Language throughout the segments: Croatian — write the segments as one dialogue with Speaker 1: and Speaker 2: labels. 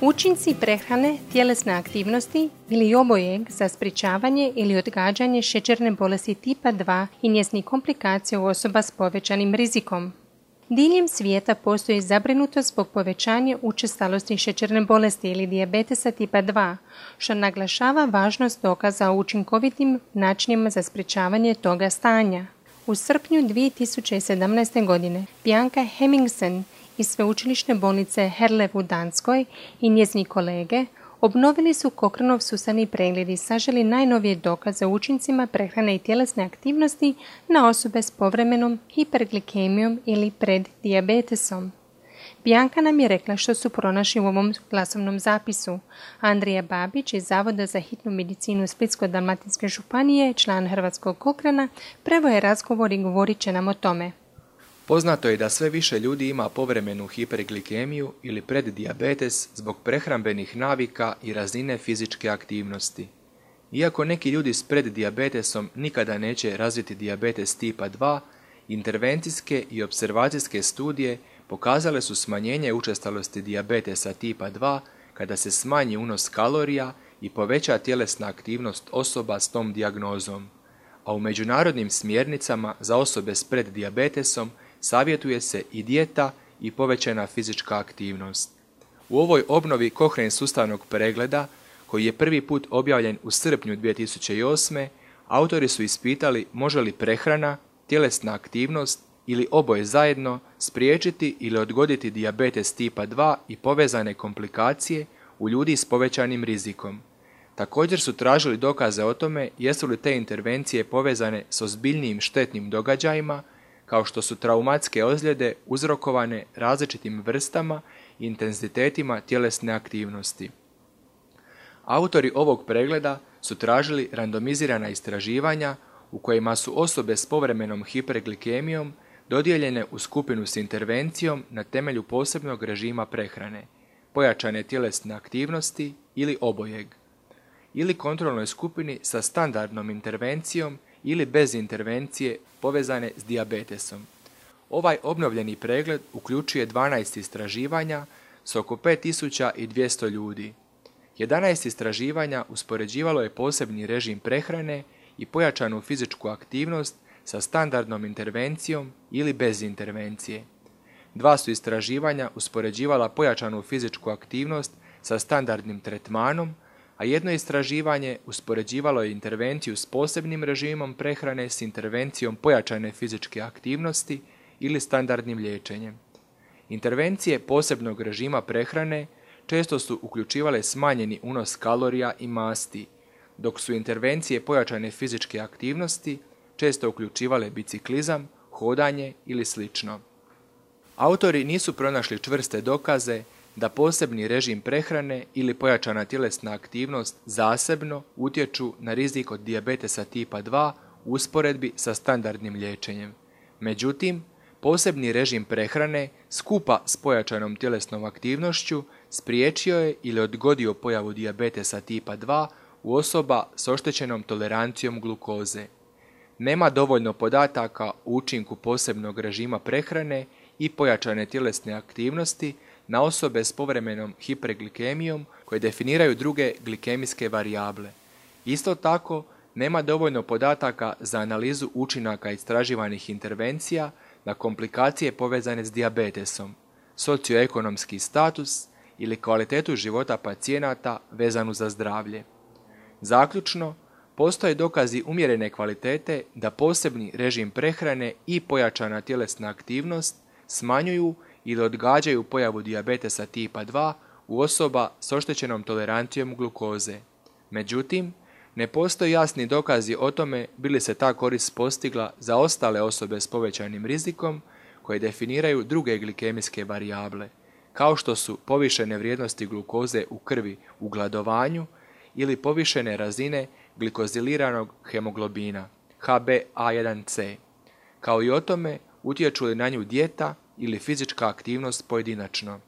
Speaker 1: Učinci prehrane, tjelesne aktivnosti ili obojeg za sprječavanje ili odgađanje šećerne bolesti tipa 2 i njesnih komplikacija u osoba s povećanim rizikom. Diljem svijeta postoji zabrinutost zbog povećanja učestalosti šećerne bolesti ili dijabetesa tipa 2, što naglašava važnost dokaza o učinkovitim načinima za sprječavanje toga stanja. U srpnju 2017. godine Bianca Hemmingsen iz sveučilišne bolnice Herlev u Danskoj i njezini kolege obnovili su Kokranov susani pregled i saželi najnovije dokaze o učincima prehrane i tjelesne aktivnosti na osobe s povremenom hiperglikemijom ili preddiabetesom. Bianka nam je rekla što su pronašli u ovom glasovnom zapisu. Andrija Babić iz Zavoda za hitnu medicinu Splitsko-Dalmatinske županije, član Hrvatskog Kokrana, prevo je razgovor i govorit će nam o tome.
Speaker 2: Poznato je da sve više ljudi ima povremenu hiperglikemiju ili preddiabetes zbog prehrambenih navika i razine fizičke aktivnosti. Iako neki ljudi s preddiabetesom nikada neće razviti diabetes tipa 2, intervencijske i observacijske studije pokazale su smanjenje učestalosti dijabetesa tipa 2 kada se smanji unos kalorija i poveća tjelesna aktivnost osoba s tom dijagnozom, a u međunarodnim smjernicama za osobe s preddiabetesom savjetuje se i dijeta i povećana fizička aktivnost. U ovoj obnovi Cochrane sustavnog pregleda, koji je prvi put objavljen u srpnju 2008. autori su ispitali može li prehrana, tjelesna aktivnost ili oboje zajedno spriječiti ili odgoditi dijabetes tipa 2 i povezane komplikacije u ljudi s povećanim rizikom. Također su tražili dokaze o tome jesu li te intervencije povezane s ozbiljnijim štetnim događajima kao što su traumatske ozljede uzrokovane različitim vrstama i intenzitetima tjelesne aktivnosti. Autori ovog pregleda su tražili randomizirana istraživanja u kojima su osobe s povremenom hiperglikemijom dodijeljene u skupinu s intervencijom na temelju posebnog režima prehrane, pojačane tjelesne aktivnosti ili obojeg, ili kontrolnoj skupini sa standardnom intervencijom ili bez intervencije povezane s dijabetesom. Ovaj obnovljeni pregled uključuje 12 istraživanja s oko 5200 ljudi. 11 istraživanja uspoređivalo je posebni režim prehrane i pojačanu fizičku aktivnost sa standardnom intervencijom ili bez intervencije. Dva su istraživanja uspoređivala pojačanu fizičku aktivnost sa standardnim tretmanom, a jedno istraživanje uspoređivalo je intervenciju s posebnim režimom prehrane s intervencijom pojačane fizičke aktivnosti ili standardnim liječenjem. Intervencije posebnog režima prehrane često su uključivale smanjeni unos kalorija i masti, dok su intervencije pojačane fizičke aktivnosti često uključivale biciklizam, hodanje ili slično. Autori nisu pronašli čvrste dokaze da posebni režim prehrane ili pojačana tjelesna aktivnost zasebno utječu na rizik od dijabetesa tipa 2 u usporedbi sa standardnim liječenjem. Međutim, posebni režim prehrane skupa s pojačanom tjelesnom aktivnošću spriječio je ili odgodio pojavu dijabetesa tipa 2 u osoba s oštećenom tolerancijom glukoze. Nema dovoljno podataka o učinku posebnog režima prehrane i pojačane tjelesne aktivnosti na osobe s povremenom hiperglikemijom koje definiraju druge glikemijske varijable. Isto tako, nema dovoljno podataka za analizu učinaka istraživanih intervencija na komplikacije povezane s dijabetesom, socioekonomski status ili kvalitetu života pacijenata vezanu za zdravlje. Zaključno, postoje dokazi umjerene kvalitete da posebni režim prehrane i pojačana tjelesna aktivnost smanjuju ili odgađaju pojavu dijabetesa tipa 2 u osoba s oštećenom tolerancijom glukoze. Međutim, ne postoji jasni dokazi o tome bili se ta korist postigla za ostale osobe s povećanim rizikom koje definiraju druge glikemijske varijable, kao što su povišene vrijednosti glukoze u krvi u gladovanju ili povišene razine glikoziliranog hemoglobina HbA1c, kao i o tome utječu li na nju dijeta ili fizička aktivnost pojedinačno.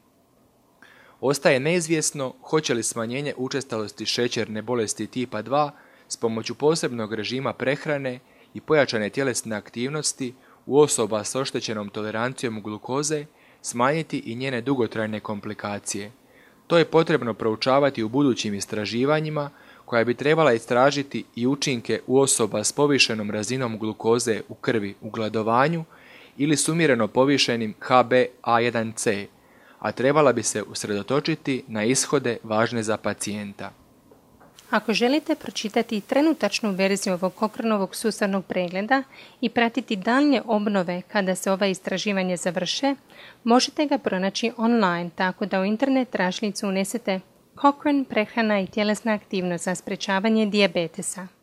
Speaker 2: Ostaje neizvjesno hoće li smanjenje učestalosti šećerne bolesti tipa 2 s pomoću posebnog režima prehrane i pojačane tjelesne aktivnosti u osoba s oštećenom tolerancijom glukoze smanjiti i njene dugotrajne komplikacije. To je potrebno proučavati u budućim istraživanjima koja bi trebala istražiti i učinke u osoba s povišenom razinom glukoze u krvi u gladovanju ili s umjereno povišenim HbA1c, a trebala bi se usredotočiti na ishode važne za pacijenta.
Speaker 1: Ako želite pročitati trenutačnu verziju ovog okrenovog sustavnog pregleda i pratiti daljnje obnove kada se ova istraživanje završe, možete ga pronaći online tako da u internet tražnicu unesete Cochrane prehrana i tjelesna aktivnost za sprečavanje dijabetesa.